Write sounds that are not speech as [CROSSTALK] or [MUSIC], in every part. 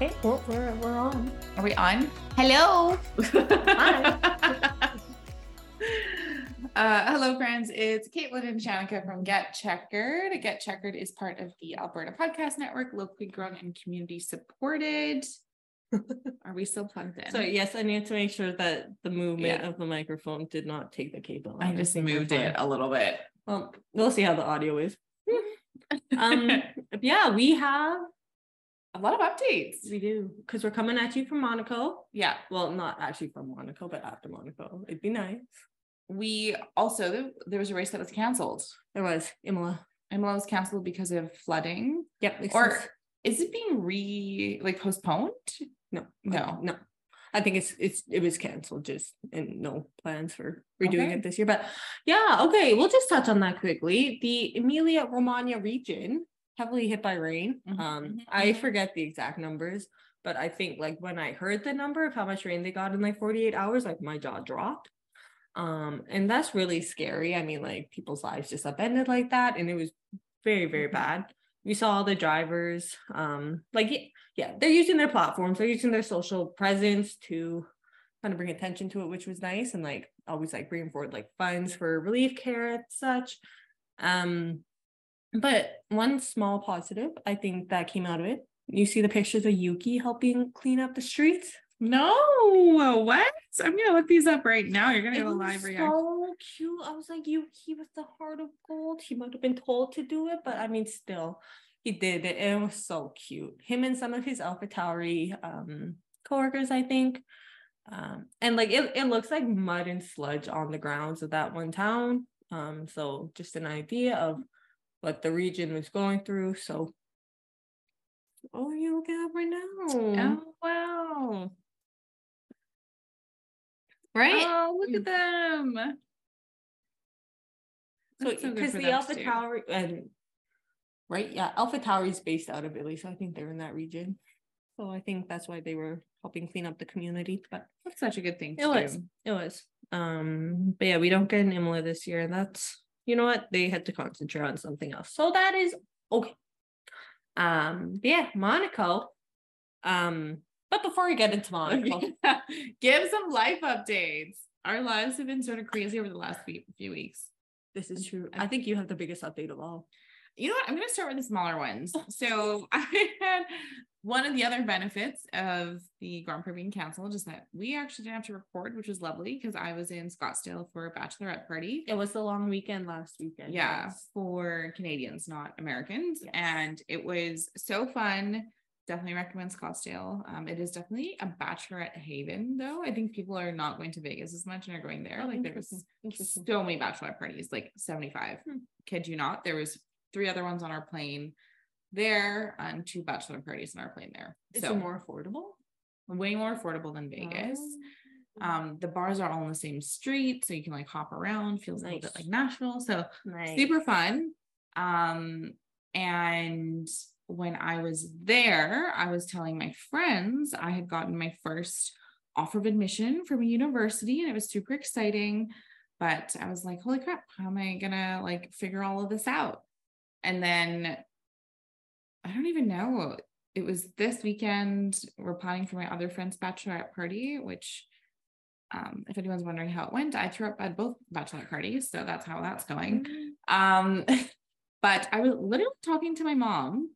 Okay, well, we're, we're on. Are we on? Hello. Hi. [LAUGHS] Uh, hello, friends. It's Caitlin and Shanika from Get Checkered. Get Checkered is part of the Alberta Podcast Network, locally grown and community supported. [LAUGHS] Are we still plugged in? So yes, I need to make sure that the movement Yeah. of the microphone did not take the cable. I out. just moved it a little bit. Well, we'll see how the audio is. [LAUGHS] Um, yeah, we have a lot of updates. we do because we're coming at you from Monaco. Yeah. Well, not actually from Monaco, but after Monaco. It'd be nice. We also, there was a race that was canceled. There was Imola. Imola was canceled because of flooding. Yep. Or sense. is it being re like postponed? no, No. no. I think it's it's it was canceled just and no plans for redoing Okay. it this year. But yeah, okay, we'll just touch on that quickly. The Emilia Romagna region heavily hit by rain. Mhm, Um, mhm, I mhm. forget the exact numbers, but I think like when I heard the number of how much rain they got in like 48 hours, like my jaw dropped. Um, and that's really scary. I mean, like people's lives just upended like that, and it was very, very Mhm. bad. We saw all the drivers, um, like yeah, they're using their platforms, they're using their social presence to kind of bring attention to it, which was nice, and like always like bringing forward like funds for relief care and such. Um, but one small positive I think that came out of it. You see the pictures of Yuki helping clean up the streets. No, what? I'm gonna look these up right now. You're gonna It go was live react. so cute. I was like, Yuki with the heart of gold. He might have been told to do it, but I mean, still, he did it. And it was so cute. Him and some of his Alpha Tauri um coworkers, I think. Um, and like it, it looks like mud and sludge on the grounds of that one town. Um, so just an idea of what the region was going through. So oh, you looking up right now? Oh wow. Right? Oh, look at them. So That's so because for the Alpha too. Tower and right, yeah, AlphaTauri is based out of Italy, so I think they're in that region. So I think that's why they were helping clean up the community. But That's such a good thing. it to was, it was. Um, but yeah, we don't get an Imola this year, and that's you know what they had to concentrate on something else. So that is okay. Um, yeah, Monaco. Um, but before we get into [LAUGHS] Monaco, [LAUGHS] Give some life updates. Our lives have been sort of crazy over the last few, few weeks. this is true. [LAUGHS] I think you have the biggest update of all. You know what? I'm going to start with the smaller ones. So I had one of the other benefits of the Grand Prix being canceled is that we actually didn't have to record, which was lovely because I was in Scottsdale for a bachelorette party. It was the long weekend last weekend. Yeah, yes. for Canadians, not Americans. Yes. And it was so fun. Definitely recommend Scottsdale. Um, it is definitely a bachelorette haven, though. I think people are not going to Vegas as much and are going there. Oh, like there was interesting, interesting. so many bachelorette parties, like 75. Hmm. Kid you not. There was three other ones on our plane there and two bachelor parties on our plane there. Is so it more affordable? way more affordable than Vegas. Oh, Um, the bars are all on the same street, so you can like hop around, feels a little bit like Nashville. So nice. super fun. Um, and when I was there, I was telling my friends I had gotten my first offer of admission from a university, and it was super exciting. But I was like, holy crap, how am I gonna like figure all of this out? And then I don't even know. It was this weekend. We're planning for my other friend's bachelorette party, which um, if anyone's wondering how it went, I threw up at both bachelorette parties, so that's how that's going. Um, [LAUGHS] but I was literally talking to my mom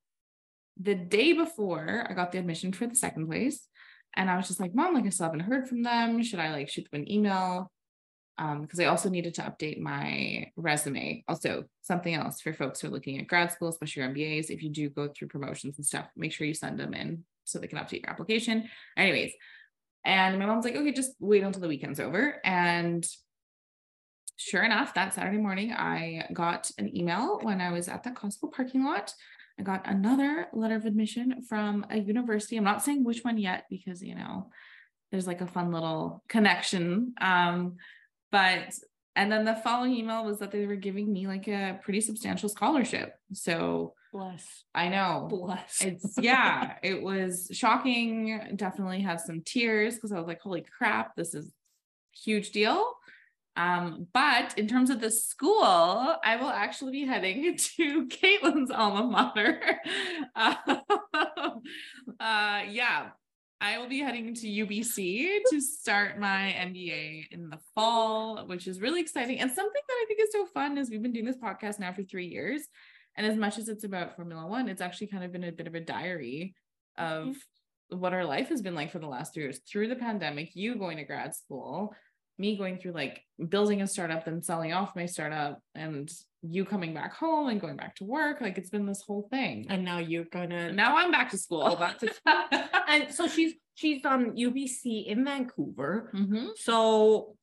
the day before I got the admission for the second place. And I was just like, Mom, like I still haven't heard from them. Should I like shoot them an email? Um, because I also needed to update my resume. Also, something else for folks who are looking at grad school, especially your MBAs, if you do go through promotions and stuff, make sure you send them in so they can update your application. Anyways, and my mom's like, okay, just wait until the weekend's over. And sure enough, that Saturday morning, I got an email when I was at the Costco parking lot. I got another letter of admission from a university. I'm not saying which one yet because, you know, there's like a fun little connection. Um, but and then the following email was that they were giving me like a pretty substantial scholarship. So Bless. I know Bless. it's [LAUGHS] yeah, it was shocking. Definitely had some tears because I was like, holy crap, this is huge deal. Um, but in terms of the school, I will actually be heading [LAUGHS] to Caitlin's alma mater. Uh, [LAUGHS] uh, yeah, I will be heading to UBC to start my MBA in the fall, which is really exciting. And something that I think is so fun is we've been doing this podcast now for three years. And as much as it's about Formula One, it's actually kind of been a bit of a diary of mm-hmm. what our life has been like for the last three years through the pandemic, you going to grad school, me going through like building a startup, then selling off my startup, and you coming back home and going back to work. Like it's been this whole thing. And now you're gonna now I'm back to school. Back to school. [LAUGHS] and so she's she's um UBC in Vancouver. Mm-hmm. So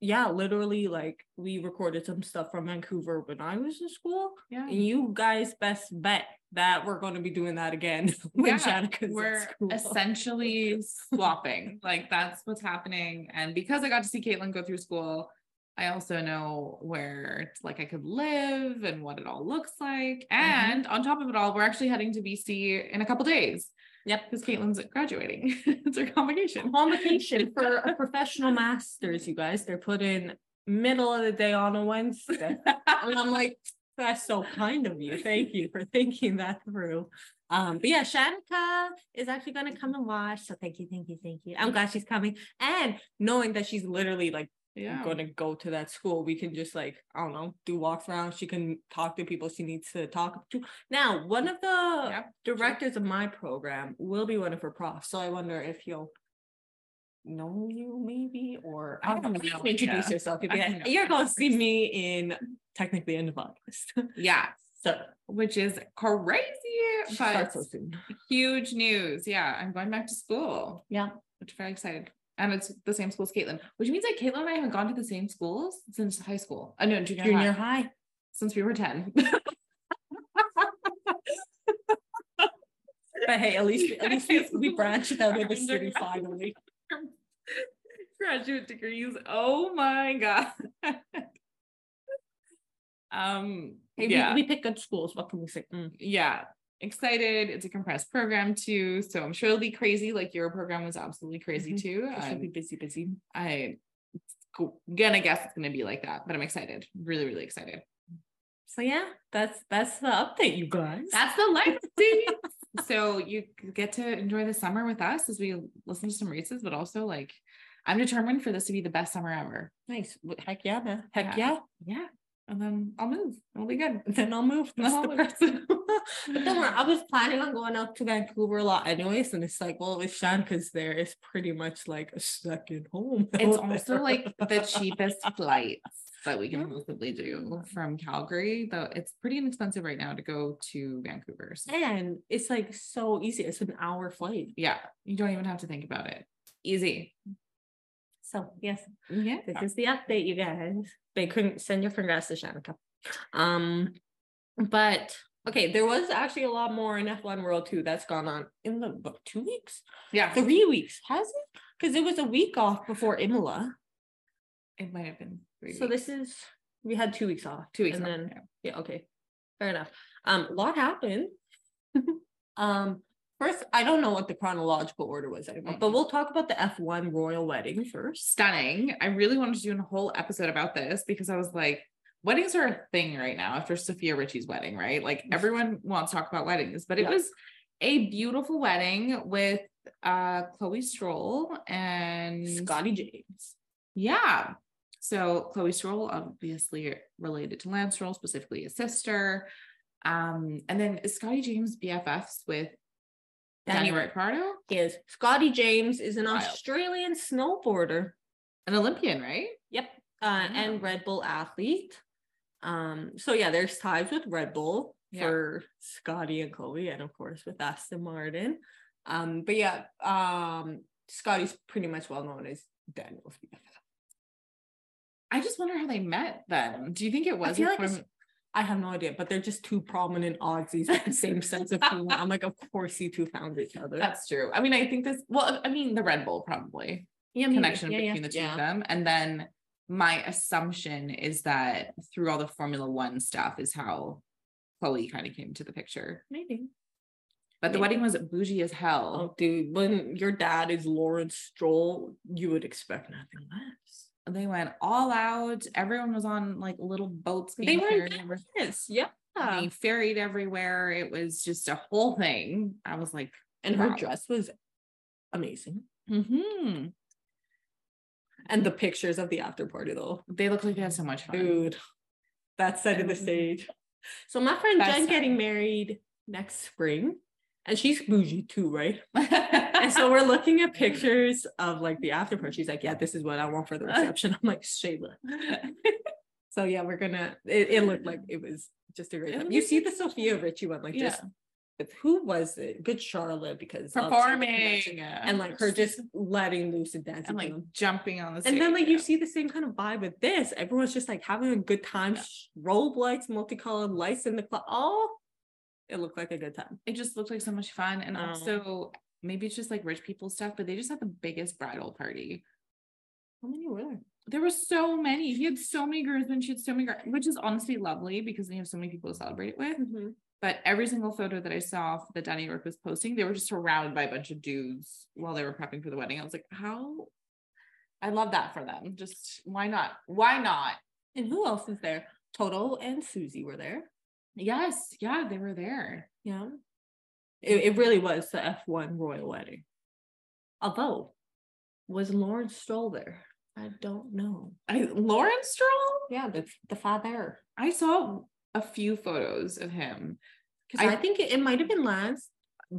yeah, literally like we recorded some stuff from Vancouver when I was in school. Yeah. And you guys best bet that we're going to be doing that again [LAUGHS] when yeah, we're essentially swapping. Like that's what's happening. And because I got to see Caitlin go through school, I also know where it's like I could live and what it all looks like. Mm-hmm. And mm-hmm. on top of it all, we're actually heading to BC in a couple days. Yep, because Caitlin's graduating. [LAUGHS] it's her convocation. Convocation for a professional master's, you guys. They're put in middle of the day on a Wednesday. [LAUGHS] and I'm like, that's so kind of you. [LAUGHS] Thank you for thinking that through. Um, but yeah, Shanika is actually gonna come and watch. So thank you, thank you, thank you. I'm glad she's coming. And knowing that she's literally like yeah. going to go to that school, we can just like, I don't know, do walks around. She can talk to people she needs to talk to. Now, one of the yeah. directors of my program will be one of her profs. So I wonder if he'll know you maybe, or I don't know. Introduce yeah. yourself. Again. You're going to see me in technically in August. [LAUGHS] yeah. So, which is crazy, but so huge news. Yeah, I'm going back to school. Yeah, which is very excited and it's the same school as Caitlin, which means that Caitlin and I haven't gone to the same schools since high school. I uh, know junior, junior high. high. since we were 10. [LAUGHS] but hey, at least at least we, we branched out of the city finally. Graduate degrees. Oh my god. [LAUGHS] um hey, yeah. we, we pick good schools. What can we say? Mm. Yeah excited. It's a compressed program too, so I'm sure it'll be crazy. Like your program was absolutely crazy mm-hmm. too. It should be busy, busy. I gonna guess it's gonna be like that, but I'm excited. Really, really excited. So yeah, that's that's the update, you guys. That's the legacy. [LAUGHS] so you get to enjoy the summer with us as we listen to some races, but also like I'm determined for this to be the best summer ever. Nice. Heck yeah, man. Heck yeah. Yeah. yeah and then I'll move. It'll be good. [LAUGHS] Then I'll move. That's I'll the [LAUGHS] move. but don't worry, I was planning on going out to Vancouver a lot anyways, and it's like, well, with Shanika's there, it's pretty much like a second home. [LAUGHS] It's also like the cheapest flights that we can possibly do from Calgary. Though it's pretty inexpensive right now to go to Vancouver. So. And it's like so easy. It's an hour flight. Yeah, you don't even have to think about it. Easy. So yes, yeah, this is the update, you guys. They couldn't send your congrats to Shanika. Um, but okay, there was actually a lot more in F1 World too that's gone on in the what, two weeks. Yeah, three weeks has it? Because it was a week off before Imola. It might have been. three. so this is we had two weeks off. Two weeks, and off, then yeah. yeah, okay, fair enough. Um, a lot happened. [LAUGHS] um, First, I don't know what the chronological order was anymore, but we'll talk about the F1 royal wedding first. Stunning. I really wanted to do a whole episode about this because I was like, weddings are a thing right now after Sofia Richie's wedding, right? Like everyone wants to talk about weddings, but it was a beautiful wedding with uh Chloe Stroll and Scotty James. Yeah. So Chloe Stroll, obviously related to Lance Stroll, specifically his sister. Um, and then Scotty James BFFs with Danny Ricciardo is Scotty James is an Wild. Australian snowboarder, an Olympian, right? Yep, uh, and Red Bull athlete. Um, so yeah, there's ties with Red Bull yeah. for Scotty and Chloe, and of course with Aston Martin. Um, but yeah, um, Scotty's pretty much well known as Daniel's BFF. I just wonder how they met then. Do you think it was like from I have no idea, but they're just two prominent Aussies with the same sense of humor. I'm like, of course you two found each other. That's true. I mean, I think this, well, I mean, the Red Bull probably yeah, connection yeah, between yeah, the two of them. And then my assumption is that through all the Formula One stuff is how Chloe kind of came to the picture. Maybe. But the wedding was bougie as hell. Oh, dude, when your dad is Lawrence Stroll, you would expect nothing less they went all out. Everyone was on like little boats. They were yes. Yeah. being ferried everywhere. It was just a whole thing. I was like, And her dress was amazing. mhm. And the pictures of the after party though. they look like they had so much fun. Dude. That side of the stage. So my friend Jen getting married next spring. And she's bougie too, right? [LAUGHS] And so we're looking at pictures of like the after party. She's like, Yeah, this is what I want for the [LAUGHS] reception. I'm like, Shayla. [LAUGHS] So yeah, we're gonna it, it looked like it was just a great time. You see the Sofia Richie one, like yeah. just who was it? Good Charlotte because performing and like her just letting loose and dancing. and like them. jumping on the stage. and then like you see the same kind of vibe with this. Everyone's just like having a good time. Yeah. Robe lights, multicolored lights in the club. Oh, it looked like a good time. it just looked like so much fun. And Um, also maybe it's just like rich people stuff, but they just had the biggest bridal party. How many were there? There were so many. He had so many groomsmen. She had so many, which is honestly lovely because they have so many people to celebrate it with. But every single photo that I saw that Danny Ric was posting, they were just surrounded by a bunch of dudes while they were prepping for the wedding. I was like, how? I love that for them. Just why not? Why not? And who else is there? Toto and Susie were there. Yes, yeah, they were there. Yeah. It, it really was the F1 royal wedding. Although, was Lawrence Stroll there? I don't know. I Lawrence Stroll. Yeah, the, the father. I saw a few photos of him. Because I, I- think it, it might have been Lance.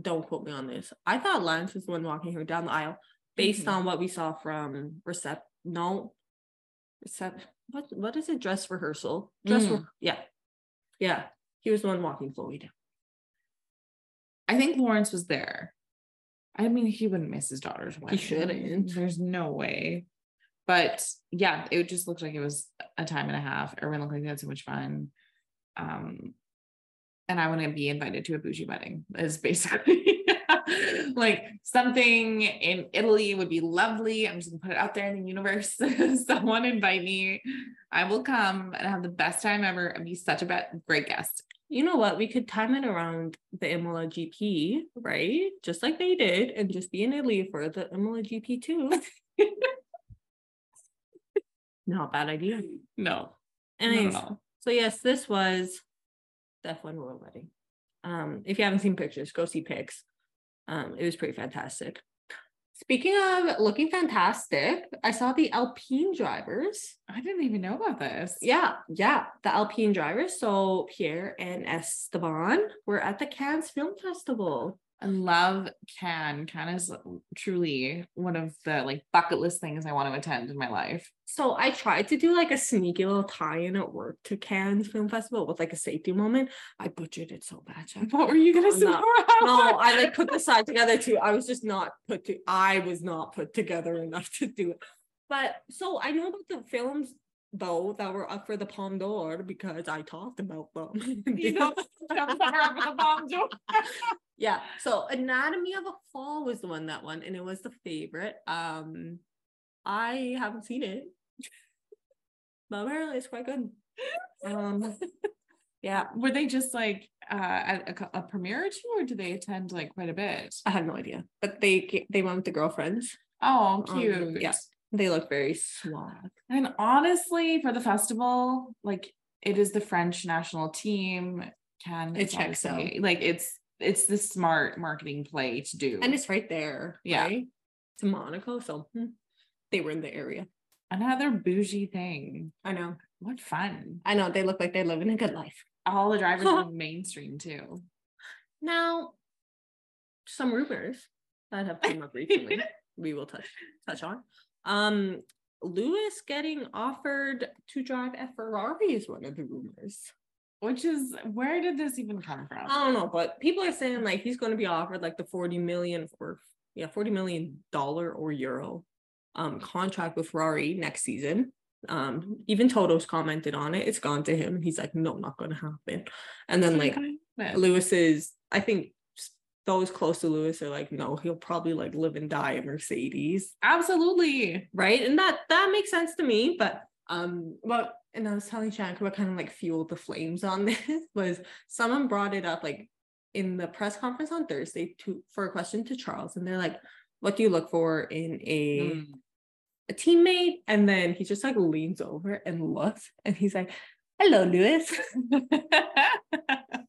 Don't quote me on this. I thought Lance was the one walking her down the aisle based Mhm. on what we saw from Recep. No. Recep. What, what is it? Dress rehearsal. Dress. Mm. re- yeah. Yeah. He was the one walking down. I think Lawrence was there. I mean, he wouldn't miss his daughter's wedding. He shouldn't. There's no way. But yeah, it just looked like it was a time and a half. Everyone looked like they had so much fun. Um, and I want to be invited to a bougie wedding. Is basically [LAUGHS] like something in Italy would be lovely. I'm just gonna put it out there in the universe. [LAUGHS] Someone invite me. I will come and have the best time ever and be such a great guest. You know what? We could time it around the Imola GP, right? Just like they did, and just be in Italy for the Imola GP too. [LAUGHS] Not a bad idea. No, Anyways, at so yes, this was the F1 Royal Wedding. Um, if you haven't seen pictures, go see pics. Um, it was pretty fantastic. Speaking of looking fantastic, I saw the Alpine drivers. I didn't even know about this. Yeah, yeah, the Alpine drivers. So Pierre and Esteban were at the Cannes Film Festival. I love Cannes. Cannes is truly one of the like bucket list things I want to attend in my life. So I tried to do like a sneaky little tie-in at work to Cannes Film Festival with like a safety moment. I butchered it so bad. Jack. What were you gonna say? [LAUGHS] No, I like put the side together too. I was just not put to. I was not put together enough to do it. But so I know about the films though that were up for the Palme d'Or because I talked about them. [LAUGHS] [LAUGHS] you know, jump cover up with a bomb joke. yeah. So Anatomy of a Fall was the one that won, and it was the favorite. Um, I haven't seen it, but apparently it's quite good. Um, [LAUGHS] yeah, Were they just like uh, at a, a premiere or two, or do they attend like quite a bit? I have no idea, but they they went with the girlfriends. Oh, Um, cute. yeah. They look very suave. And honestly, for the festival, like it is the French national team. Can It checks out. Like it's it's the smart marketing play to do. and it's right there. Yeah. right? to Monaco. So hmm, they were in the area. another bougie thing. I know. What fun. I know. They look like they're living a good life. All the drivers [LAUGHS] are mainstream too. Now, some rumors that have come up recently. [LAUGHS] we will touch touch on. Um, Lewis getting offered to drive a Ferrari is one of the rumors. Which is where did this even come from? I don't know, but people are saying like he's going to be offered like the 40 million or yeah, 40 million dollar or euro um contract with Ferrari next season. Um, even Toto's commented on it. It's gone to him. and He's like, no, not going to happen. And then like But- Lewis's, I think those close to Lewis are like, no, he'll probably like live and die in Mercedes, absolutely. right? And that that makes sense to me. But um, what and I was telling Shank what kind of like fueled the flames on [LAUGHS] this was someone brought it up like in the press conference on Thursday to for a question to Charles, and they're like, "What do you look for in a Mm. a teammate?" And then he just like leans over and looks, and he's like. hello, Lewis. [LAUGHS]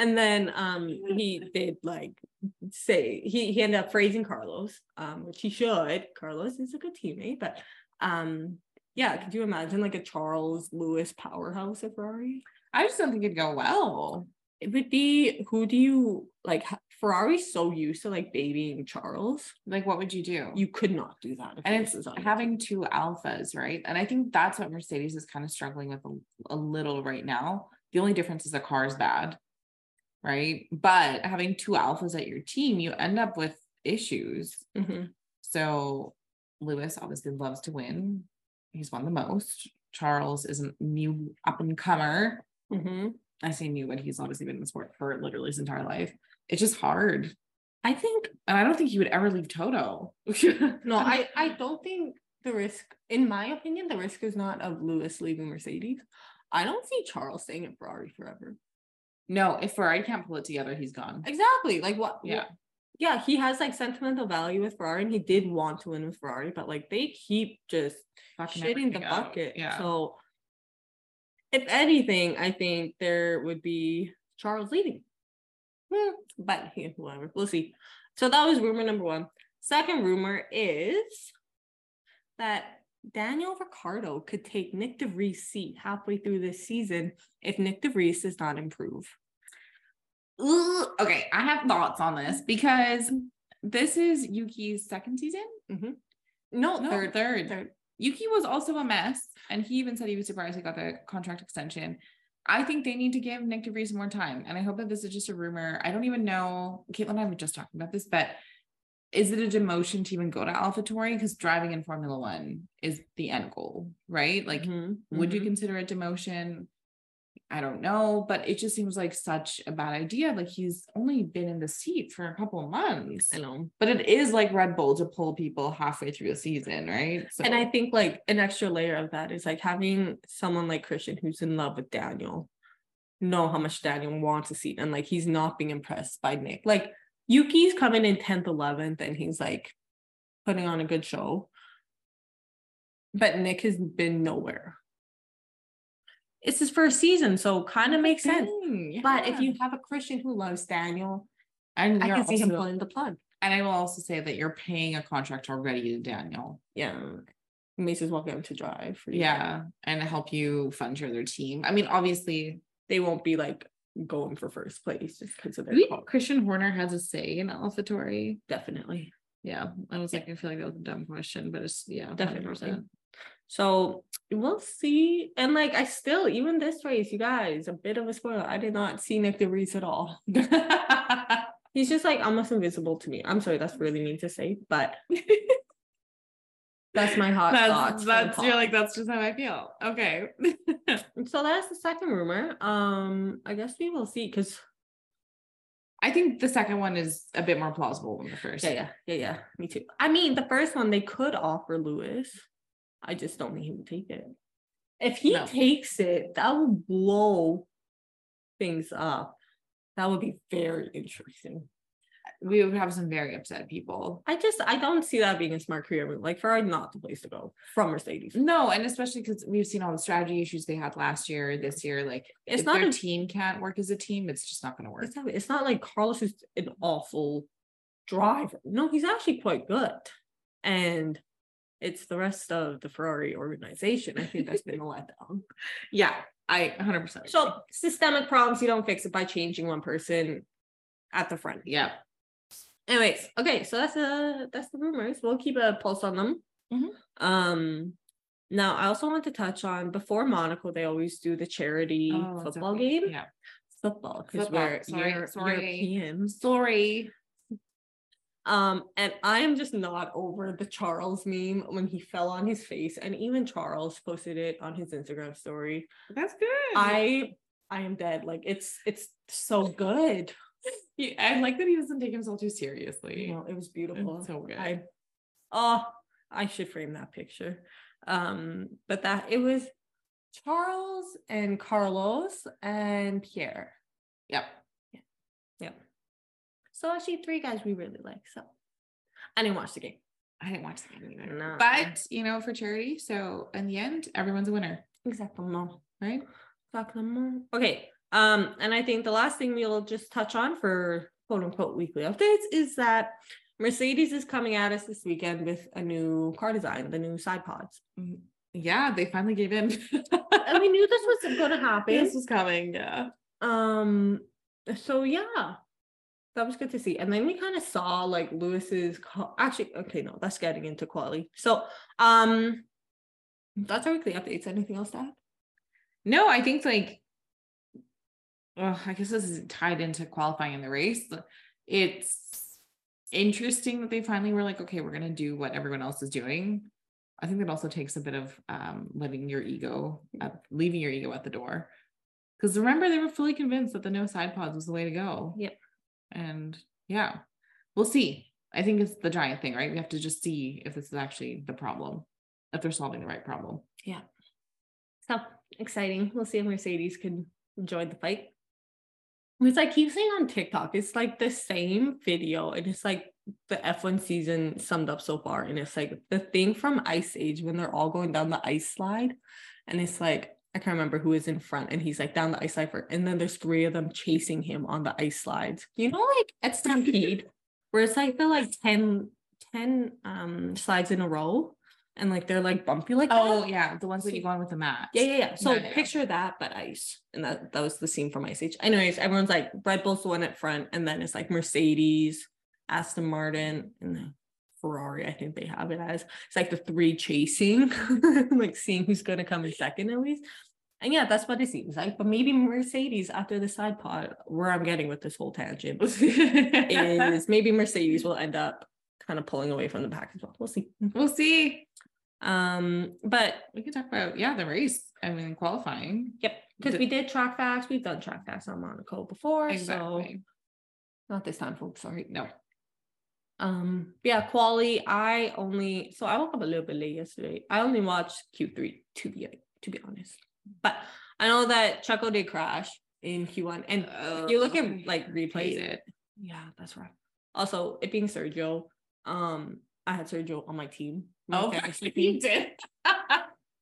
and then um he did like say he, he ended up praising Carlos, um, which he should. Carlos is a good teammate, but um yeah, could you imagine like a Charles Lewis powerhouse at Ferrari? I just don't think it'd go well. It would be who do you like Ferrari's so used to like babying Charles. Like, what would you do? You could not do that. if and it's is on your having two alphas, right? And I think that's what Mercedes is kind of struggling with a, a little right now. The only difference is the car is bad, right? But having two alphas at your team, you end up with issues. Mhm. So Lewis obviously loves to win. He's won the most. Charles is a new up and comer. Mhm. I say new, but he's obviously been in the sport for literally his entire life. It's just hard. I think And I don't think he would ever leave Toto. [LAUGHS] no, I I don't think the risk, in my opinion, the risk is not of Lewis leaving Mercedes. I don't see Charles staying at Ferrari forever. No, if Ferrari can't pull it together, he's gone. Exactly. Like what? Yeah. Yeah, he has like sentimental value with Ferrari, and he did want to win with Ferrari, but like they keep just Fucking shitting the out. bucket. Yeah. So, if anything, I think there would be Charles leading. Hmm, but yeah, whatever. We'll see. So that was rumor number one. Second rumor is that Daniel Ricciardo could take Nyck de Vries' seat halfway through this season if Nyck de Vries does not improve. Ugh, okay, I have thoughts on this because this is Yuki's second season. Mm-hmm. No, No, third, third. third. Yuki was also a mess, and he even said he was surprised he got the contract extension. I think they need to give Nyck de Vries more time, and I hope that this is just a rumor. I don't even know. Caitlin and I were just talking about this, but is it a demotion to even go to AlphaTauri? Because driving in Formula One is the end goal, right? Like, Mhm, would you mhm. consider it demotion? I don't know, but it just seems like such a bad idea. Like he's only been in the seat for a couple of months. I know. But it is like Red Bull to pull people halfway through a season, right? So And I think like an extra layer of that is like having someone like Christian who's in love with Daniel know how much Daniel wants a seat and like he's not being impressed by Nyck. Like Yuki's coming in 10th, 11th, and he's like putting on a good show. But Nyck has been nowhere. It's his first season, so kind of makes sense. Dang, But if you have a Christian who loves Daniel, and I can see him pulling the plug. and I will also say that you're paying a contract already to Daniel. Yeah. You may as well get to drive for you. Yeah. And help you fund your other team. I mean, obviously, They won't be like going for first place just because of their maybe. Christian Horner has a say in AlphaTauri. Definitely. Yeah. I was like, I feel like that was a dumb question, but it's yeah, Definitely. 100%. So we'll see. And like I still, even this race, you guys, a bit of a spoiler. I did not see Nyck de Vries at all. [LAUGHS] He's just like almost invisible to me. I'm sorry, that's really mean to say, but [LAUGHS] that's my hot that's thoughts. that's you're like that's just how I feel. Okay. [LAUGHS] so that's the second rumor. Um, I guess we will see because I think the second one is a bit more plausible than the first. yeah, yeah, yeah, yeah. Me too. I mean, the first one they could offer Lewis. I just don't think he would take it. If he No. takes it, that would blow things up. That would be very interesting. We would have some very upset people. I just I don't see that being a smart career move. Like Ferrari, not the place to go from Mercedes. No, and especially because we've seen all the strategy issues they had last year, this year. Like, It's if not their a- team can't work as a team, it's just not going to work. It's not, it's not like Carlos is an awful driver. No, he's actually quite good. And it's the rest of the Ferrari organization. I think that's been a [LAUGHS] letdown. Yeah, I 100. percent So systemic problems, you don't fix it by changing one person at the front. yeah, Anyways, okay, so that's uh that's the rumors. We'll keep a pulse on them. Mhm. Um now I also want to touch on before Monaco, they always do the charity Oh, football okay. game. Yeah, Football, because we're sorry, Euro- sorry. Europeans. sorry. Um, and I am just not over the Charles meme when he fell on his face, and even Charles posted it on his Instagram story. That's good. I I am dead. Like it's it's so good. He- I like that he doesn't take himself too seriously. You know, it was beautiful. It's so good. I oh I should frame that picture. Um, but that it was Charles and Carlos and Pierre. Yep. Yeah. Yep. So actually three guys we really like. So I didn't watch the game. I didn't watch the game either. No. But you know, for charity. So in the end, everyone's a winner, Exactly. No. right? Okay. Um, and I think the last thing we'll just touch on for quote unquote weekly updates is that Mercedes is coming at us this weekend with a new car design, the new side pods. Mm, Yeah, they finally gave in. And we knew this was going [LAUGHS] to happen. this was coming. Yeah. Um, so yeah, that was good to see. And then we kind of saw like Lewis's co- actually, okay, no, that's getting into quality. So um that's our weekly updates. Anything else to add? No, I think like, oh, I guess this is tied into qualifying in the race. It's interesting that they finally were like, okay, we're gonna do what everyone else is doing. I think that also takes a bit of um, letting your ego, leaving your ego at the door. Because remember, they were fully convinced that the no side pods was the way to go. Yep. And yeah, we'll see. I think it's the giant thing, right? We have to just see if this is actually the problem, if they're solving the right problem. Yeah. So exciting. We'll see if Mercedes can join the fight. It's like keep saying on TikTok, it's like the same video, and it's like the F1 season summed up so far. And it's like the thing from Ice Age when they're all going down the ice slide, and it's like I can't remember who is in front, and he's like down the ice slide for, and then there's three of them chasing him on the ice slides. You know, like at Stampede, where it's like the like 10, 10 um slides in a row, and like they're like bumpy like Oh that. yeah, the ones that you go on with the mat. Yeah, yeah, yeah. So Yeah, yeah. picture that, but ice. And that that was the scene from Ice Age. Anyways, everyone's like Red Bull's the one at front, and then it's like Mercedes, Aston Martin, and then Ferrari. I think they have it as it's like the three chasing, [LAUGHS] like seeing who's gonna come in second at least. And yeah, that's what it seems like. But maybe Mercedes after the side pod, where I'm getting with this whole tangent [LAUGHS] is maybe Mercedes will end up kind of pulling away from the pack as well. We'll see. we'll see. Um, but We could talk about yeah the race. I mean qualifying. Yep, because we did track fast. We've done track fast on Monaco before, so Exactly. not this time, folks. Sorry. No. Um, yeah, quali. I only so I woke up a little bit late yesterday. I only watched Q three to be to be honest, but I know that Checo did crash in Q one, and you look at like replays. It. Yeah, that's right. Also, it being Sergio, um, I had Sergio on my team. my Oh, [LAUGHS] fantasy you did. [LAUGHS]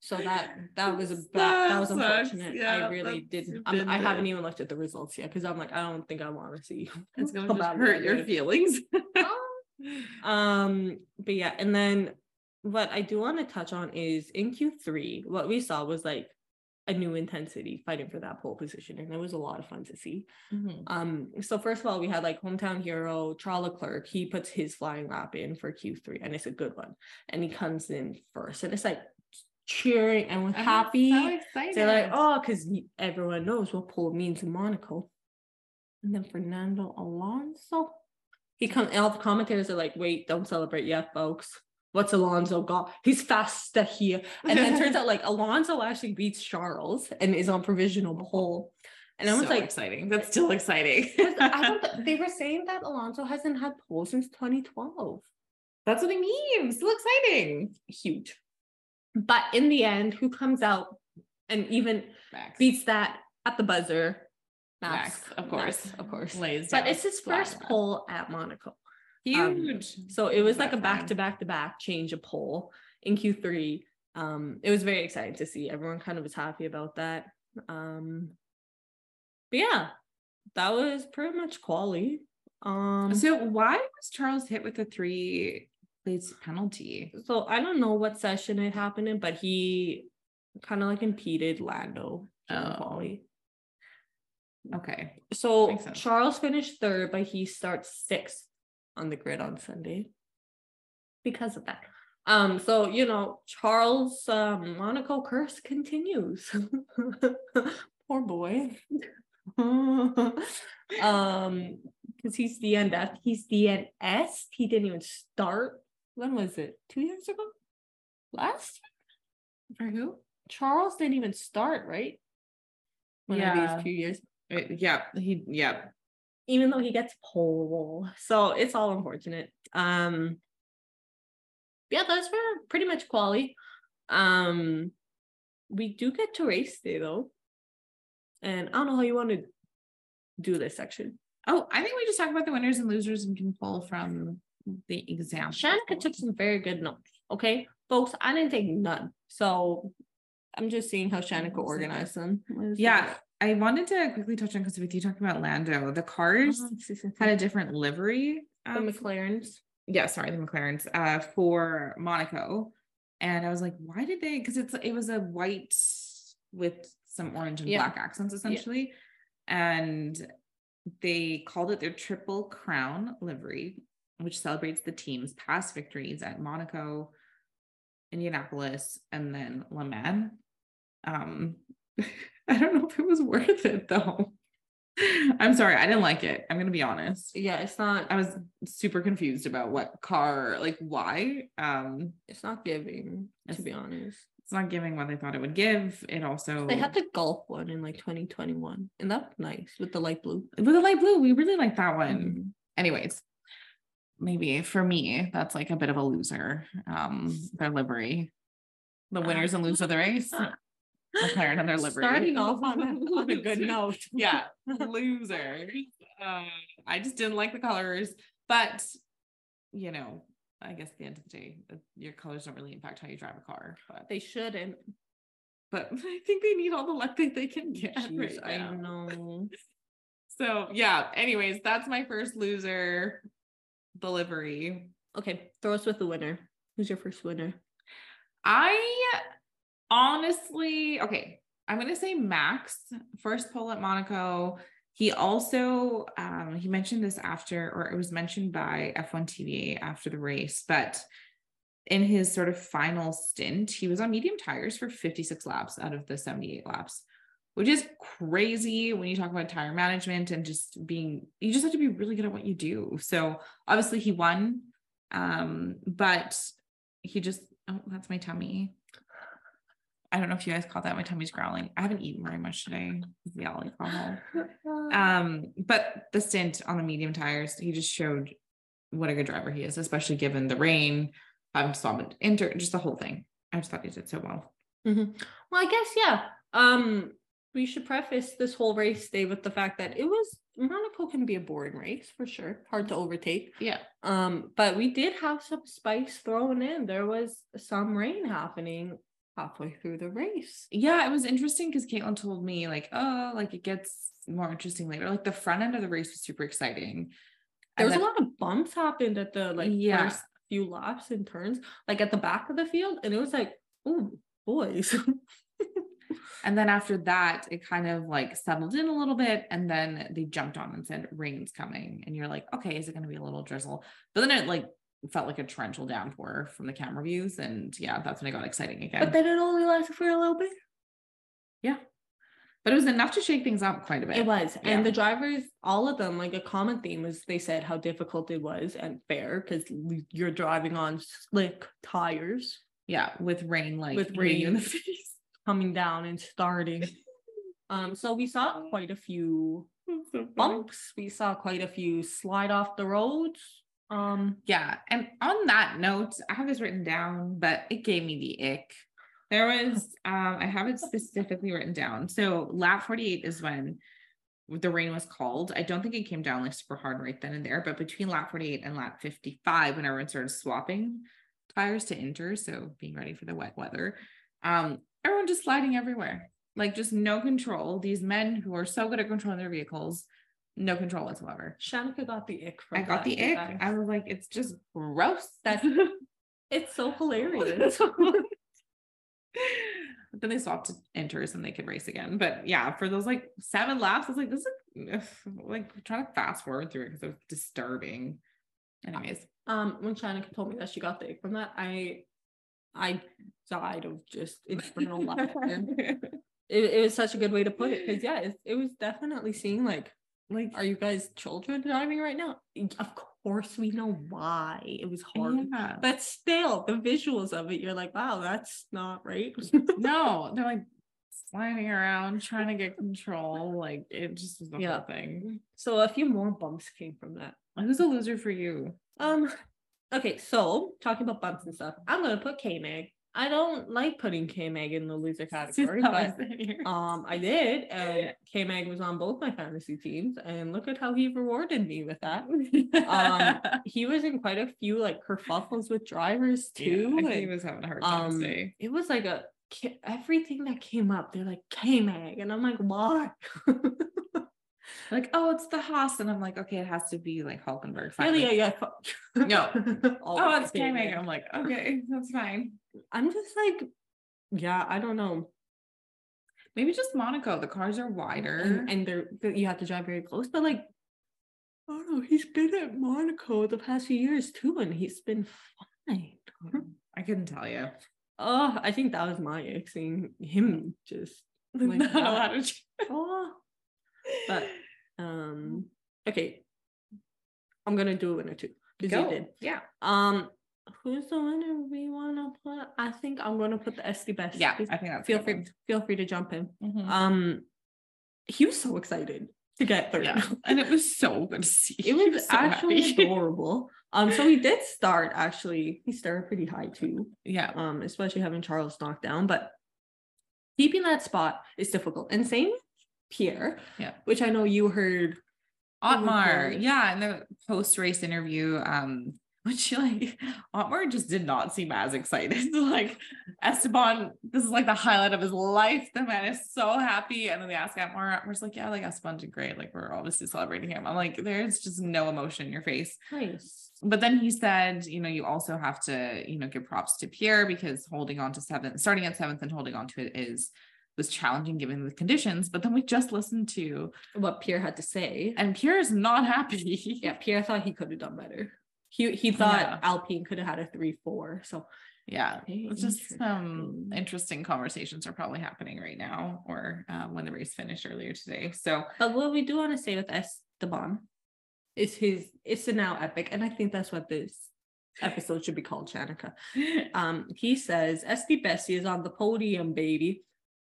So that that was a bad, that was unfortunate. Yeah, I really didn't. I'm, I haven't even looked at the results yet because I'm like I don't think I want to see. [LAUGHS] It's gonna just hurt your feelings. um, but yeah, and then what I do want to touch on is in Q3, what we saw was like a new intensity fighting for that pole position, and it was a lot of fun to see. Mhm. Um, so first of all, we had like hometown hero Charles Leclerc. He puts his flying lap in for Q3, and it's a good one. And he comes in first, and it's like cheering and we're happy. So. They're like, oh, because everyone knows what pole means in Monaco. And then Fernando Alonso, he comes. All the commentators are like, wait, don't celebrate yet, folks. What's Alonso got? He's faster here. And then turns [LAUGHS] out like Alonso actually beats Charles and is on provisional pole. And I was so like, exciting. That's still exciting. [LAUGHS] I don't, they were saying that Alonso hasn't had pole since 2012. That's what I mean. Still exciting. Huge. But in the end, who comes out and even Max. beats that at the buzzer? Max, of course. Max, of course. Lays But it's his first pole at Monaco. Um, Huge. So it was like a back to back to back change of pole in Q3. Um, it was very exciting to see. Everyone kind of was happy about that. Um, but yeah, that was pretty much quality. Um, So why was Charles hit with a three plates penalty? so I don't know what session it happened in, but he kind of like impeded Lando Oh. quali. Okay. So Charles finished third, but he starts sixth on the grid on Sunday because of that. Um, so you know, Charles um Monaco curse continues. [LAUGHS] Poor boy. [LAUGHS] um, because he's the NF, he's the NS. He didn't even start. When was it? Two years ago? Last year? For who? Charles didn't even start, right? One of Yeah. these few years Uh, yeah. He. Yeah. Even though he gets pole. So it's all unfortunate. Um yeah, that's for pretty much quality. Um we do get to race day though. And I don't know how you want to do this section. Oh, I think we just talk about the winners and losers and can pull from the example. Shanika took some very good notes. Okay, folks, I didn't take none. So I'm just seeing how Shanika organized them. Yeah, that? I wanted to quickly touch on because with you talking about Lando, the cars see. [LAUGHS] had a different livery. the um, McLarens. yeah, sorry, the McLarens uh for Monaco. And I was like, why did they? Because it's it was a white with some orange and Yeah. black accents essentially. And they called it their triple crown livery, which celebrates the team's past victories at Monaco, Indianapolis, and then Le Mans. Um, [LAUGHS] [LAUGHS] I don't know if it was worth it though. I'm sorry, I didn't like it. I'm gonna be honest. Yeah, it's not. I was super confused about what car, like why. Um, It's not giving, to be honest. it's not giving what they thought it would give. It also They had the Gulf one in like 2021, and that's nice with the light blue. with the light blue. We really like that one. Mhm. Anyways, maybe for me, that's like a bit of a loser. Um, their livery, the winners and losers of the race, McLaren and their livery. Starting [LAUGHS] off on a, on a good note. [LAUGHS] yeah, loser. Uh, I just didn't like the colors, but you know, I guess at the end of the day, uh, your colors don't really impact how you drive a car. But They shouldn't. but [LAUGHS] I think they need all the luck that they can get. Jeez, right I now. know. So yeah. Anyways, that's my first loser delivery. Okay, throw us with the winner. Who's your first winner? I honestly, okay, I'm gonna say Max first pole at Monaco. He also um he mentioned this after, or it was mentioned by F1 TV after the race, but in his sort of final stint, he was on medium tires for 56 laps out of the 78 laps, which is crazy when you talk about tire management and just being you just have to be really good at what you do. So obviously he won. Um, but he just oh, that's my tummy. I don't know if you guys caught that. My tummy's growling. I haven't eaten very much today with the alcohol. [LAUGHS] Um, but the stint on the medium tires, he just showed what a good driver he is, especially given the rain, um, Summit inter, just the whole thing. I just thought he did so well. Mhm. Well, I guess yeah. Um, we should preface this whole race day with the fact that it was Monaco can be a boring race for sure, hard to overtake. Yeah. Um, but we did have some spice thrown in. There was some rain happening halfway through the race. Yeah, it was interesting because Caitlin told me, like, oh, like it gets more interesting later. Like the front end of the race was super exciting. There And was a lot of bumps happened at the like Yeah. first few laps and turns, like at the back of the field, and it was like, oh boys. [LAUGHS] And then after that, it kind of like settled in a little bit. And then they jumped on and said, rain's coming. And you're like, okay, is it going to be a little drizzle? But then it like felt like a torrential downpour from the camera views. And yeah, that's when it got exciting again. but then it only lasted for a little bit. Yeah. But it was enough to shake things up quite a bit. It was. Yeah. And the drivers, all of them, like a common theme was they said how difficult it was and fair because you're driving on slick tires Yeah. With rain, like With you in the face. [LAUGHS] coming down and starting. um, so we saw quite a few [LAUGHS] so bumps. We saw quite a few slide off the roads. Um, Yeah. And on that note, I have this written down, but it gave me the ick. There was, um, I have it specifically written down. So lap 48 is when the rain was called. I don't think it came down like super hard right then and there, but between lap 48 and lap 55, when everyone started swapping tires to enter, so being ready for the wet weather, um, everyone just sliding everywhere. Like just no control. These men who are so good at controlling their vehicles, no control whatsoever. Shanika got the ick from I got the ick. guys. I was like, it's just gross. That's [LAUGHS] it's so hilarious. [LAUGHS] but then they swapped to inters and they could race again. But yeah, for those like seven laps, I was like, this is like trying to fast forward through it because it was disturbing. Anyways, um, when Shanika told me that she got the ick from that, I I died of just [LAUGHS] internal laughter. It, it was such a good way to put it because yeah, it, it was definitely seeing like, like, are you guys children driving right now? Of course, we know why it was hard, yeah. but still, the visuals of it, you're like, wow, that's not right. [LAUGHS] no, they're like sliding around trying to get control. Like it just was the Yeah. whole thing. so a few more bumps came from that. Who's a loser for you? Um, okay, so talking about bumps and stuff, I'm gonna put K Mag. I don't like putting K Mag in the loser [LAUGHS] category, but um, I did, and [LAUGHS] K Mag was on both my fantasy teams, and look at how he rewarded me with that. [LAUGHS] Um, he was in quite a few like kerfuffles with drivers too. Yeah, he was having a hard time um, today. it was like a everything that came up, they're like K Mag, and I'm like, why? like, oh, it's the Haas. And I'm like, okay, it has to be like Hulkenberg. yeah, finally. yeah, yeah. fu- No. Oh, it's K Mag. I'm like, okay, that's fine. I'm just like, yeah, I don't know. Maybe just Monaco. The cars are wider. and, and they're you have to drive very close. But like, I don't know. He's been at Monaco the past few years too, and he's been fine. [LAUGHS] I couldn't tell you. Oh, I think that was my ex seeing him just [LAUGHS] like Not that. allowed to ch- [LAUGHS] Oh, but um, okay. I'm gonna do a winner too because you Go. did. Yeah. Um, who's the winner we wanna put? I think I'm gonna put the Estie best. Yeah. I think that's feel free. one. Feel free to jump in. Mhm. Um, he was so excited to get third. Yeah. And it was so good to see. [LAUGHS] It He was so actually happy. [LAUGHS] adorable. Um, so he did start actually. He started pretty high too. Yeah. Um, especially having Charles knocked down, but keeping that spot is difficult. And same Pierre. Yeah. Which I know you heard. Otmar, yeah, in the post race interview, um, which like [LAUGHS] Otmar just did not seem as excited. [LAUGHS] like Esteban, this is like the highlight of his life. The man is so happy. And then they ask Otmar, Otmar's like, yeah, like Esteban did great. Like we're obviously celebrating him. I'm like, there's just no emotion in your face. Nice. But then he said, you know, you also have to, you know, give props to Pierre because holding on to seventh, starting at seventh and holding on to it is was challenging given the conditions. But then we just listened to, What Pierre had to say. and Pierre is not happy. [LAUGHS] yeah, Pierre thought he could have done better. He he thought Yeah. Alpine could have had a three four. So yeah it's just some interesting. conversations are probably happening right now or um, when the race finished earlier today so But what we do want to say with Esteban is his it's a now epic, and I think that's what this episode should be called, Shanika. [LAUGHS] Um, he says Estie Bestie is on the podium, baby,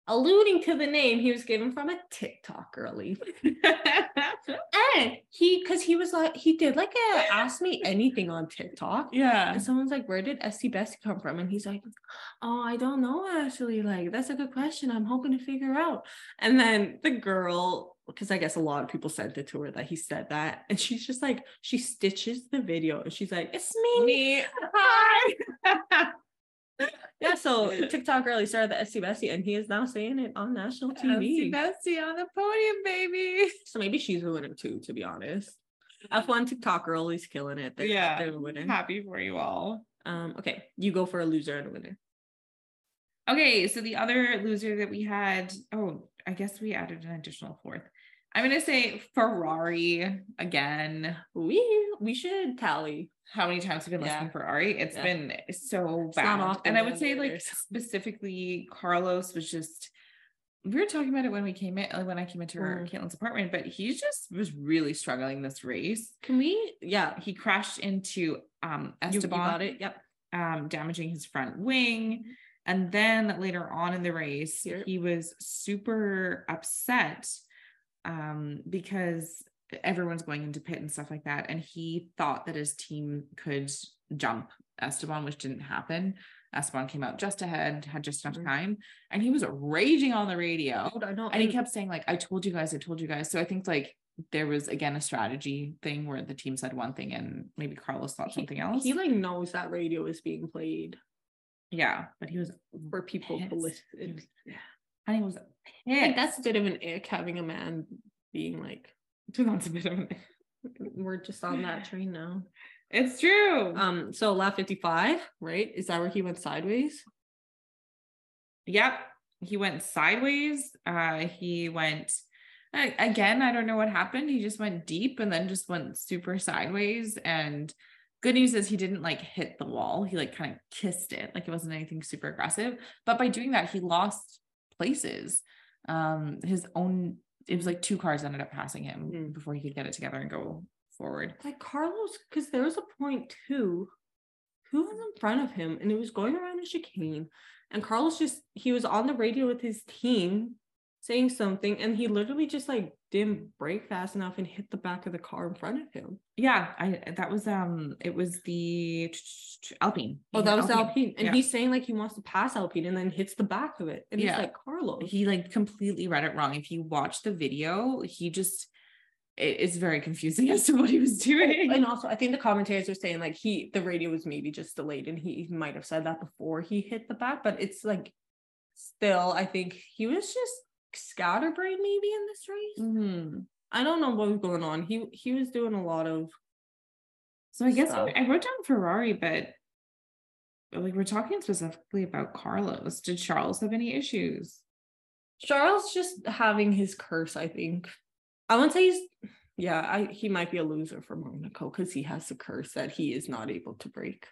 alluding to the name he was given from a TikTok girly. [LAUGHS] And he because he was like he did like a ask me anything on TikTok. yeah And someone's like, Where did Estie Bestie come from? And he's like, Oh, I don't know actually. Like, that's a good question. I'm hoping to figure out. And then the girl, because I guess a lot of people sent it to her that he said that. And she's just like, she stitches the video and she's like, It's me. me [LAUGHS] hi [LAUGHS] [LAUGHS] Yeah. So TikTok he started the Estie Bestie and he is now saying it on national TV. Bestie on the podium baby So maybe she's a winner too, to be honest. F1 TikTok girl is killing it. They're, Yeah. They're winner. happy for you all Um, okay. You go for a loser and a winner. okay so the other loser that we had oh i guess we added an additional fourth i'm gonna say ferrari again We we should tally. how many times we've we been Yeah. listening Ferrari? It's Yeah. been so bad. And I would say like there. specifically Carlos was just we were talking about it when we came in like when I came into her Mm. Caitlin's apartment, but he just was really struggling this race. Can we? Yeah. He crashed into um You, you Esteban, got it. Yep. um, damaging his front wing. And then later on in the race, Here. he was super upset um, because everyone's going into pit and stuff like that. And he thought that his team could jump Esteban, which didn't happen. Esteban came out just ahead, had just enough Mhm. time, and he was raging on the radio. Know. And he kept saying, like, I told you guys, I told you guys. So I think like there was again a strategy thing where the team said one thing and maybe Carlos thought something else. He like knows that radio is being played Yeah, but he was for people to listen. And he was pissed. that's a bit of an ick having a man being like, [LAUGHS] that's a bit of an we're just on that train now. It's true. Um, so lap 55, right? Is that where he went sideways? yep. He went sideways. Uh he went again, I don't know what happened. He just went deep and then just went super sideways. And good news is he didn't like hit the wall. He like kind of kissed it. Like it wasn't anything super aggressive. But by doing that, he lost places. Um, his own it was like two cars ended up passing him Mm. before he could get it together and go forward. Like Carlos, because there was a point too. Who was in front of him and it was going around a chicane. And Carlos just he was on the radio with his team saying something, and he literally just like didn't brake fast enough and hit the back of the car in front of him. Yeah, I that was um it was the Alpine. Oh, that was Alpine. And Yeah. he's saying like he wants to pass Alpine and then hits the back of it. And Yeah. he's like, Carlos. he like completely read it wrong. If you watch the video, he just it's very confusing [LAUGHS] as to what he was doing. and also I think the commentators are saying like he the radio was maybe just delayed and he might have said that before he hit the back, but it's like still, I think he was just scatterbrained maybe in this race. Mm-hmm. I don't know what was going on. He he was doing a lot of So I guess Stuff. I, wrote down Ferrari, but like we're talking specifically about Carlos. Did Charles have any issues? Charles just having his curse, I think. I wouldn't say he's yeah, I he might be a loser for Monaco because he has a curse that he is not able to break.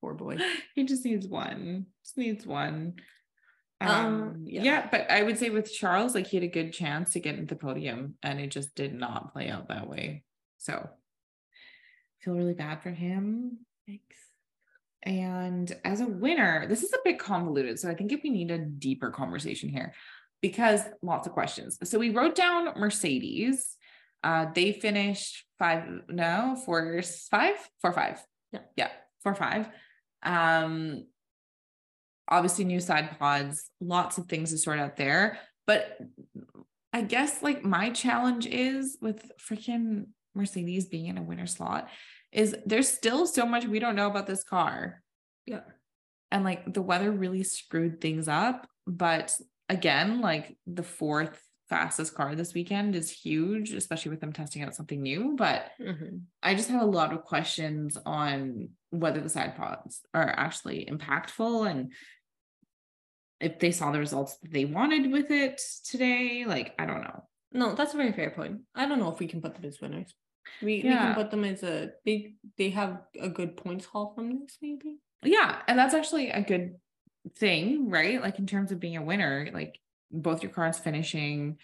Poor boy. [SIGHS] he just needs one. Just needs one. Um, Um, yeah. yeah. but I would say with Charles, like he had a good chance to get into the podium, and it just did not play out that way. So feel really bad for him. Thanks. And as a winner, this is a bit convoluted. So I think if we need a deeper conversation here, because lots of questions. So we wrote down Mercedes. Uh, they finished five, no, four, five, four, five. Yeah. Yeah, four, five. Um, obviously new side pods, lots of things to sort out there. But I guess like my challenge is with freaking Mercedes being in a winner slot is there's still so much we don't know about this car. Yeah. And like the weather really screwed things up. But again, like the fourth fastest car this weekend is huge, especially with them testing out something new. But Mhm. I just have a lot of questions on whether the side pods are actually impactful and if they saw the results that they wanted with it today. Like, I don't know. No, that's a very fair point. I don't know if we can put them as winners. We, we can put them as a they they have a good points haul from this, maybe. Yeah. And that's actually a good thing, right? Like, in terms of being a winner, like both your cars finishing,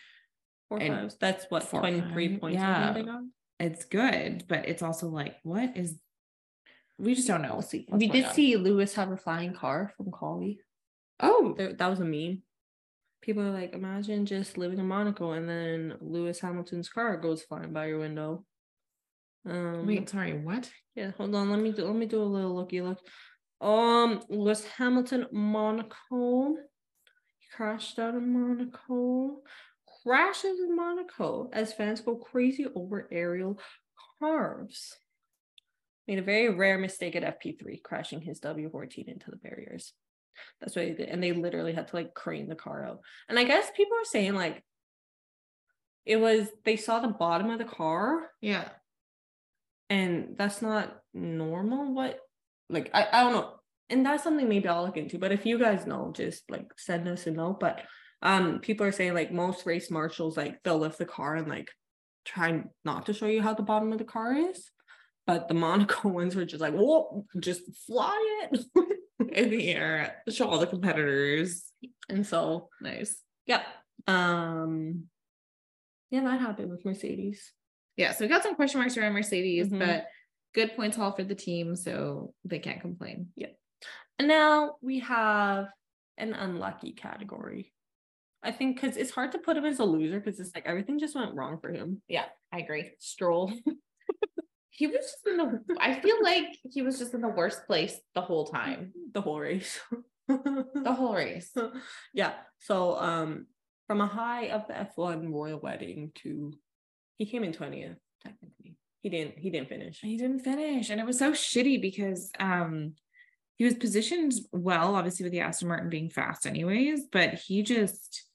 Four And fives. That's what four, 23 five, points yeah. think they got. it's good, but it's also like, what is, we just don't know. We'll see. what's We did on. see Lewis have a flying car from Collie. Oh, There, that was a meme. People are like, imagine just living in Monaco and then Lewis Hamilton's car goes flying by your window. Um, wait, sorry, what? Yeah, hold on. Let me do let me do a little looky look. Um, Lewis Hamilton, Monaco. He crashed out in Monaco. Crashes in Monaco as fans go crazy over aerial carves. Made a very rare mistake at FP3, crashing his W14 into the barriers. That's what he did. And they literally had to like crane the car out. And I guess people are saying like it was they saw the bottom of the car Yeah. and that's not normal what like I, I don't know and that's something maybe i'll look into but if you guys know just like send us a note but um people are saying like most race marshals like they'll lift the car and like try not to show you how the bottom of the car is but the monaco [LAUGHS] ones were just like whoa just fly it [LAUGHS] In the air, show all the competitors. and so Nice. yeah um yeah that happened with mercedes Yeah, so we got some question marks around Mercedes, Mhm. but good points haul for the team, so they can't complain. Yep. And now we have an unlucky category. I think because it's hard to put him as a loser because it's like everything just went wrong for him. Yeah, I agree. Stroll. [LAUGHS] He was just in the I feel like he was just in the worst place the whole time. [LAUGHS] the whole race. The whole race. [LAUGHS] yeah. So um from a high of the F1 royal wedding to he came in 20th, technically. He didn't he didn't finish. He didn't finish. And it was so shitty because um he was positioned well, obviously with the Aston Martin being fast anyways, but he just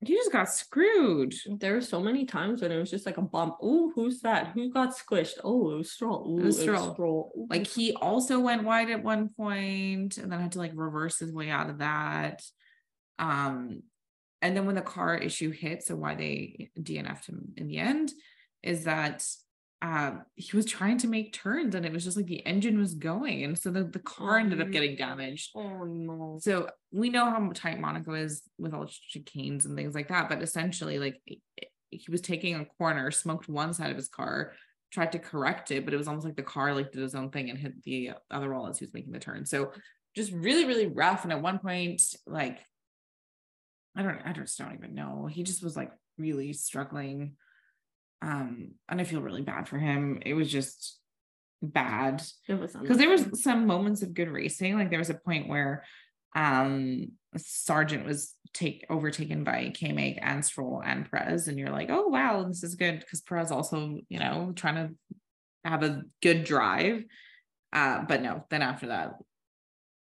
he just got screwed. There were so many times when it was just like a bump. Oh, who's that? Who got squished? Oh, it was Stroll. Ooh, It was Stroll. Stroll. Ooh, Like he also went wide at one point and then had to like reverse his way out of that. Um, and then when the car issue hit, so why they DNF'd him in the end is that uh, he was trying to make turns and it was just like the engine was going. And so the, the car ended up getting damaged. Oh no. So we know how tight Monaco is with all the chicanes and things like that. But essentially, like he he was taking a corner, smoked one side of his car, tried to correct it, but it was almost like the car like did his own thing and hit the other wall as he was making the turn. So just really, really rough. And at one point, like I don't, I just don't even know. He just was like really struggling. Um, and I feel really bad for him. It was just bad because there was some moments of good racing. Like there was a point where um Sargeant was take overtaken by K-Mag and Stroll and Perez, and you're like, oh wow, this is good because Perez also, you know, trying to have a good drive. Uh, but no, then after that,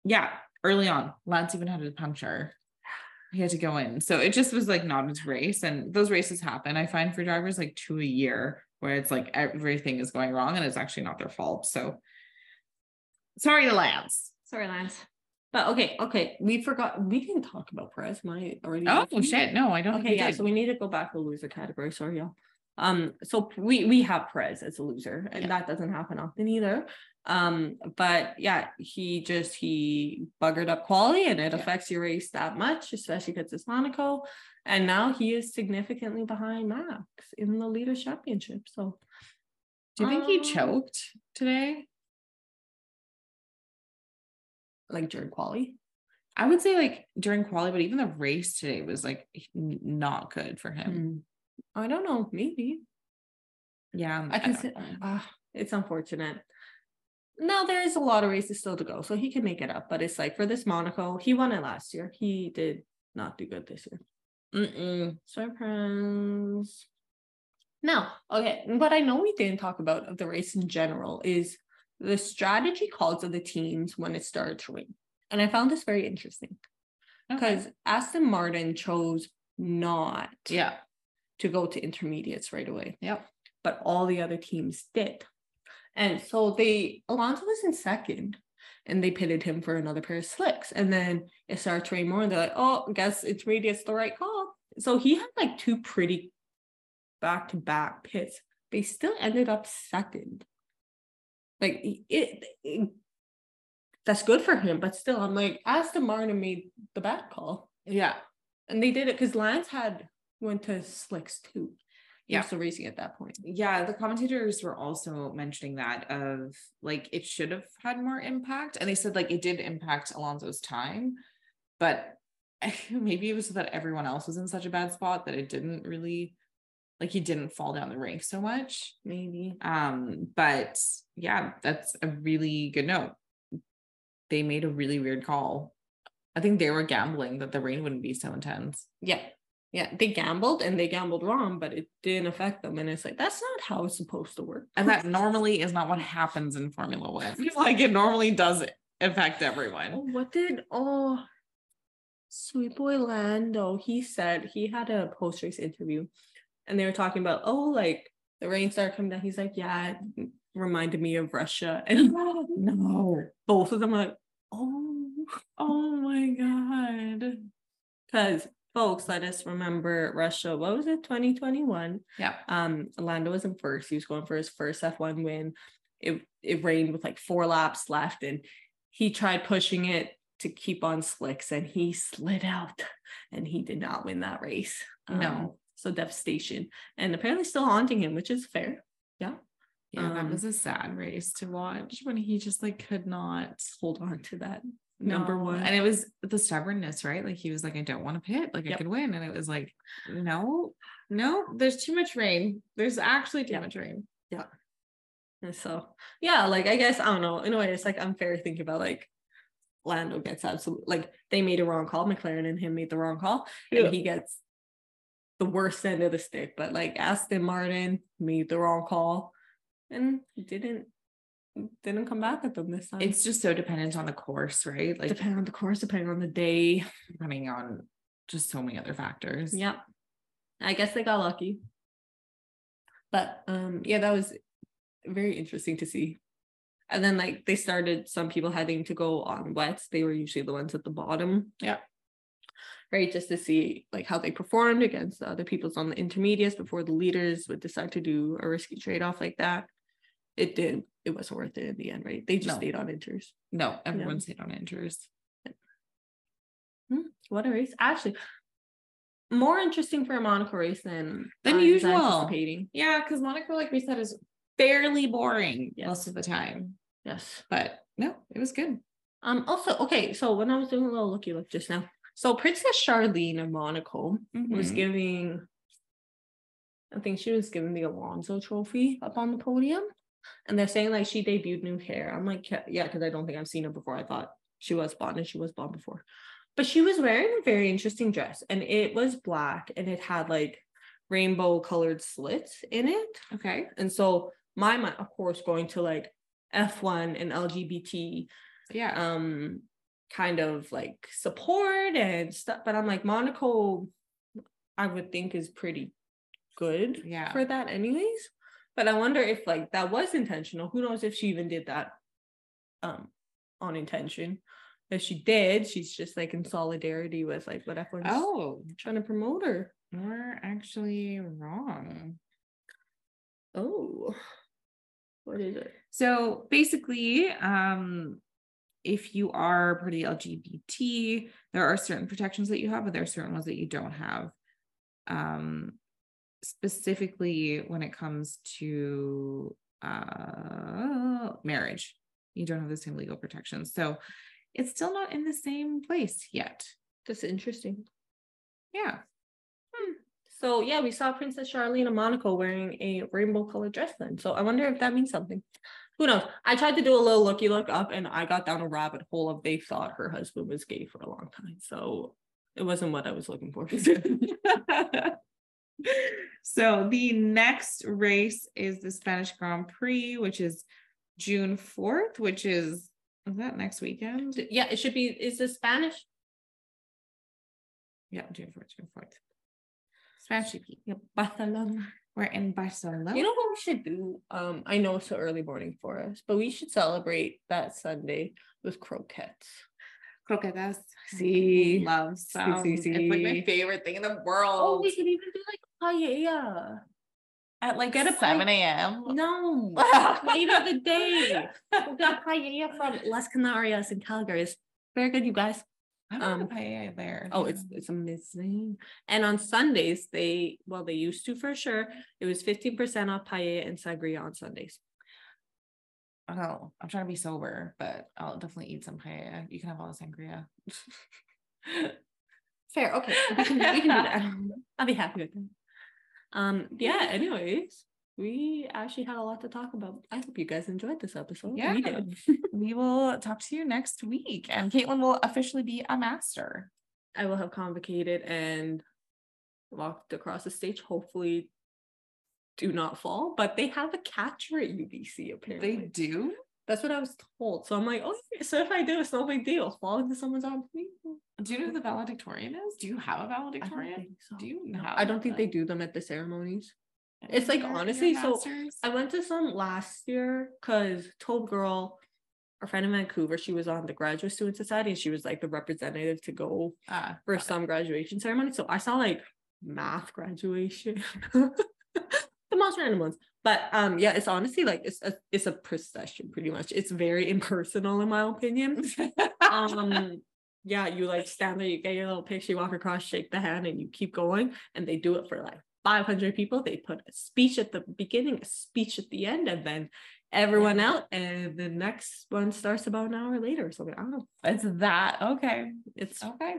yeah, early on. Lance even had a puncture. He had to go in. So it just was like not his race. And those races happen. I find for drivers like two a year where it's like everything is going wrong and it's actually not their fault. So sorry to Lance. Sorry, Lance. But okay, okay. We forgot we didn't talk about Perez. My already. Oh shit. No, I don't Okay, yeah. So we need to go back to the loser category. Sorry, y'all. Um, so we we have Perez as a loser, and Yeah. that doesn't happen often either. Um, but yeah, he just he buggered up quality, and it Yeah. affects your race that much, especially because it's Monaco. And now he is significantly behind Max in the leader championship. So Do you think he Um, choked today? like during quali. I would say like during quality, but even the race today was like not good for him. Hmm. I don't know, maybe. Yeah. I can see ah, it's unfortunate. No, there is a lot of races still to go, so he can make it up. But it's like for this Monaco, he won it last year. He did not do good this year. Mm-mm. Surprise. Now, okay, what I know we didn't talk about of the race in general is the strategy calls of the teams when it started to rain. And I found this very interesting Okay. because Aston Martin chose not Yeah. To go to intermediates right away. Yep. but all the other teams did. And so they Alonso was in second and they pitted him for another pair of slicks. And then it started to rain more and they're like, oh, I guess intermediate's the right call. So he had like two pretty back to back pits. They still ended up second. Like it, it- that's good for him, but still, I'm like, Aston Martin made the bad call. Yeah. And they did it because Lance had went to slicks too. Yeah. So racing at that point. Yeah. The commentators were also mentioning that of like it should have had more impact. And they said like it did impact Alonso's time, but [LAUGHS] maybe it was that everyone else was in such a bad spot that it didn't really like he didn't fall down the rank so much. Maybe. Um, but yeah, that's a really good note. They made a really weird call. I think they were gambling that the rain wouldn't be so intense. Yeah. Yeah. They gambled and they gambled wrong, but it didn't affect them. And it's like, that's not how it's supposed to work. And that normally is not what happens in Formula One. [LAUGHS] Like it normally does affect Oh, everyone. what did oh sweet boy Lando? He said he had a post race interview and they were talking about, oh, like the rain started coming down. He's like, yeah, it reminded me of Russia. [LAUGHS] And no, both of them are like, oh, Oh my god. because folks, let us remember Russia. What was it? 2021. Yeah. Um, Lando was in first. He was going for his first F1 win. It it rained with like four laps left, and he tried pushing it to keep on slicks, and he slid out, and he did not win that race. No. Um, so devastation, and apparently still haunting him, which is fair. Yeah, Yeah. that Um, was a sad race to watch when he just like could not Hold on to that number No. one. And it was the stubbornness, right? Like he was like, I don't want to pit, like I Yep. could win. And it was like, no, no, there's too much rain. There's actually too Yeah. much rain. Yeah. And so yeah, like I guess I don't know. In a way, it's like unfair thinking about like Lando gets absolute like they made a wrong call. McLaren and him made the wrong call, Yeah. and he gets the worst end of the stick. But like Aston Martin made the wrong call and didn't didn't come back at them this time. It's just so dependent on the course, right? Like depending on the course, depending on the day. depending on just so many other factors. Yeah. I guess they got lucky. But um yeah, that was very interesting to see. And then like they started some people having to go on wets. They were usually the ones at the bottom. Yeah. Right, just to see like how they performed against the other people's on the intermediates before the leaders would decide to do a risky trade-off like that. It didn't. it wasn't worth it in the end, right? They just No. stayed on inters. No, everyone's stayed on inters. Hmm, What a race. Actually, more interesting for a Monaco race than Than was usual. anticipating. Yeah, because Monaco, like we said, is fairly boring Yes. most of the time. Yes. But no, it was good. Um. Also, okay. So when I was doing a little looky look just now, so Princess Charlene of Monaco was Mhm. giving. I think she was giving the Alonso Trophy up on the podium, and they're saying like she debuted new hair. I'm like, yeah, because I don't think I've seen her before. I thought she was blonde and she was blonde before, but she was wearing a very interesting dress, and it was black and it had like rainbow colored slits in it. Okay. And so my mind, of course, going to like F1 and LGBT Yeah. um kind of like support and stuff. But I'm like, Monaco, I would think is pretty good Yeah. for that, anyways. But I wonder if like that was intentional. Who knows if she even did that um on intention. If she did, she's just like in solidarity with like what everyone's Oh, trying to promote her. we're actually wrong. Oh, what is it? So basically, um, if you are pretty LGBT, there are certain protections that you have, but there are certain ones that you don't have. Um, specifically when it comes to uh marriage, you don't have the same legal protections. So it's still not in the same place yet. That's interesting. Yeah. So yeah, we saw Princess Charlene of Monaco wearing a rainbow colored dress then. So I wonder if that means something. Who knows? I tried to do a little looky look up and I got down a rabbit hole of they thought her husband was gay for a long time. So it wasn't what I was looking for. [LAUGHS] [LAUGHS] so the next race is the Spanish Grand Prix, which is June 4th, which is is that next weekend? yeah, it should be is the Spanish? Yeah, June 4th, June 4th. Spanish GP. Yeah, Barcelona. We're in Barcelona. You know what we should do? Um, I know it's so early morning for us, but we should celebrate that Sunday with croquettes. croquetas. See. Love See, sounds. see, It's like my favorite thing in the world. Oh, we could even do like paella. At like Get a 7 a.m. No, [LAUGHS] later the day. We got paella from Las Canarias in Calgary. It's very good, you guys. Um, um, paella there. Oh, it's it's amazing. And on Sundays, they well, they used to for sure. It was 15% off paella and sangria on Sundays. Oh, I'm trying to be sober, but I'll definitely eat some paella. You can have all the sangria. [LAUGHS] Fair, okay. We can, we can do that. [LAUGHS] I'll be happy with that. Um, yeah, anyways, we actually had a lot to talk about. I hope you guys enjoyed this episode. Yeah. We did. [LAUGHS] we will talk to you next week, and Caitlin will officially be a master. I will have convocated and walked across the stage. Hopefully, do not fall. But they have a catcher at UBC apparently. They do. That's what I was told. So I'm like, oh, so if I do, it's no big deal. Fall into someone's arms. Do you know who the valedictorian is? Do you have a valedictorian? so. Do you No, have I don't think they do them at the ceremonies. It's like, honestly, so masters? I went to some last year because Told Girl, our friend in Vancouver, she was on the Graduate Student Society and she was like the representative to go Ah, for got it. some graduation ceremony. So I saw like math graduation, [LAUGHS] the most random ones. But um, yeah, it's honestly like it's a it's a procession pretty much. It's very impersonal in my opinion. [LAUGHS] um, yeah, you like stand there, you get your little picture, you walk across, shake the hand, and you keep going. And they do it for like 500 people. They put a speech at the beginning, a speech at the end, and then everyone out. And the next one starts about an hour later. So I don't know. It's that okay. It's Okay.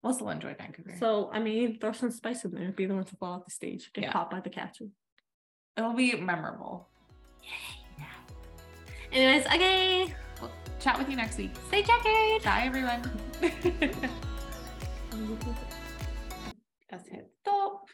We'll still enjoy Vancouver. so I mean, throw some spice in there. Be the one to fall off the stage, get Yeah. caught by the catcher it'll be memorable. Yay. Yeah. Anyways, okay. We'll chat with you next week. Stay checkered. Bye, everyone. [LAUGHS] That's it. Stop.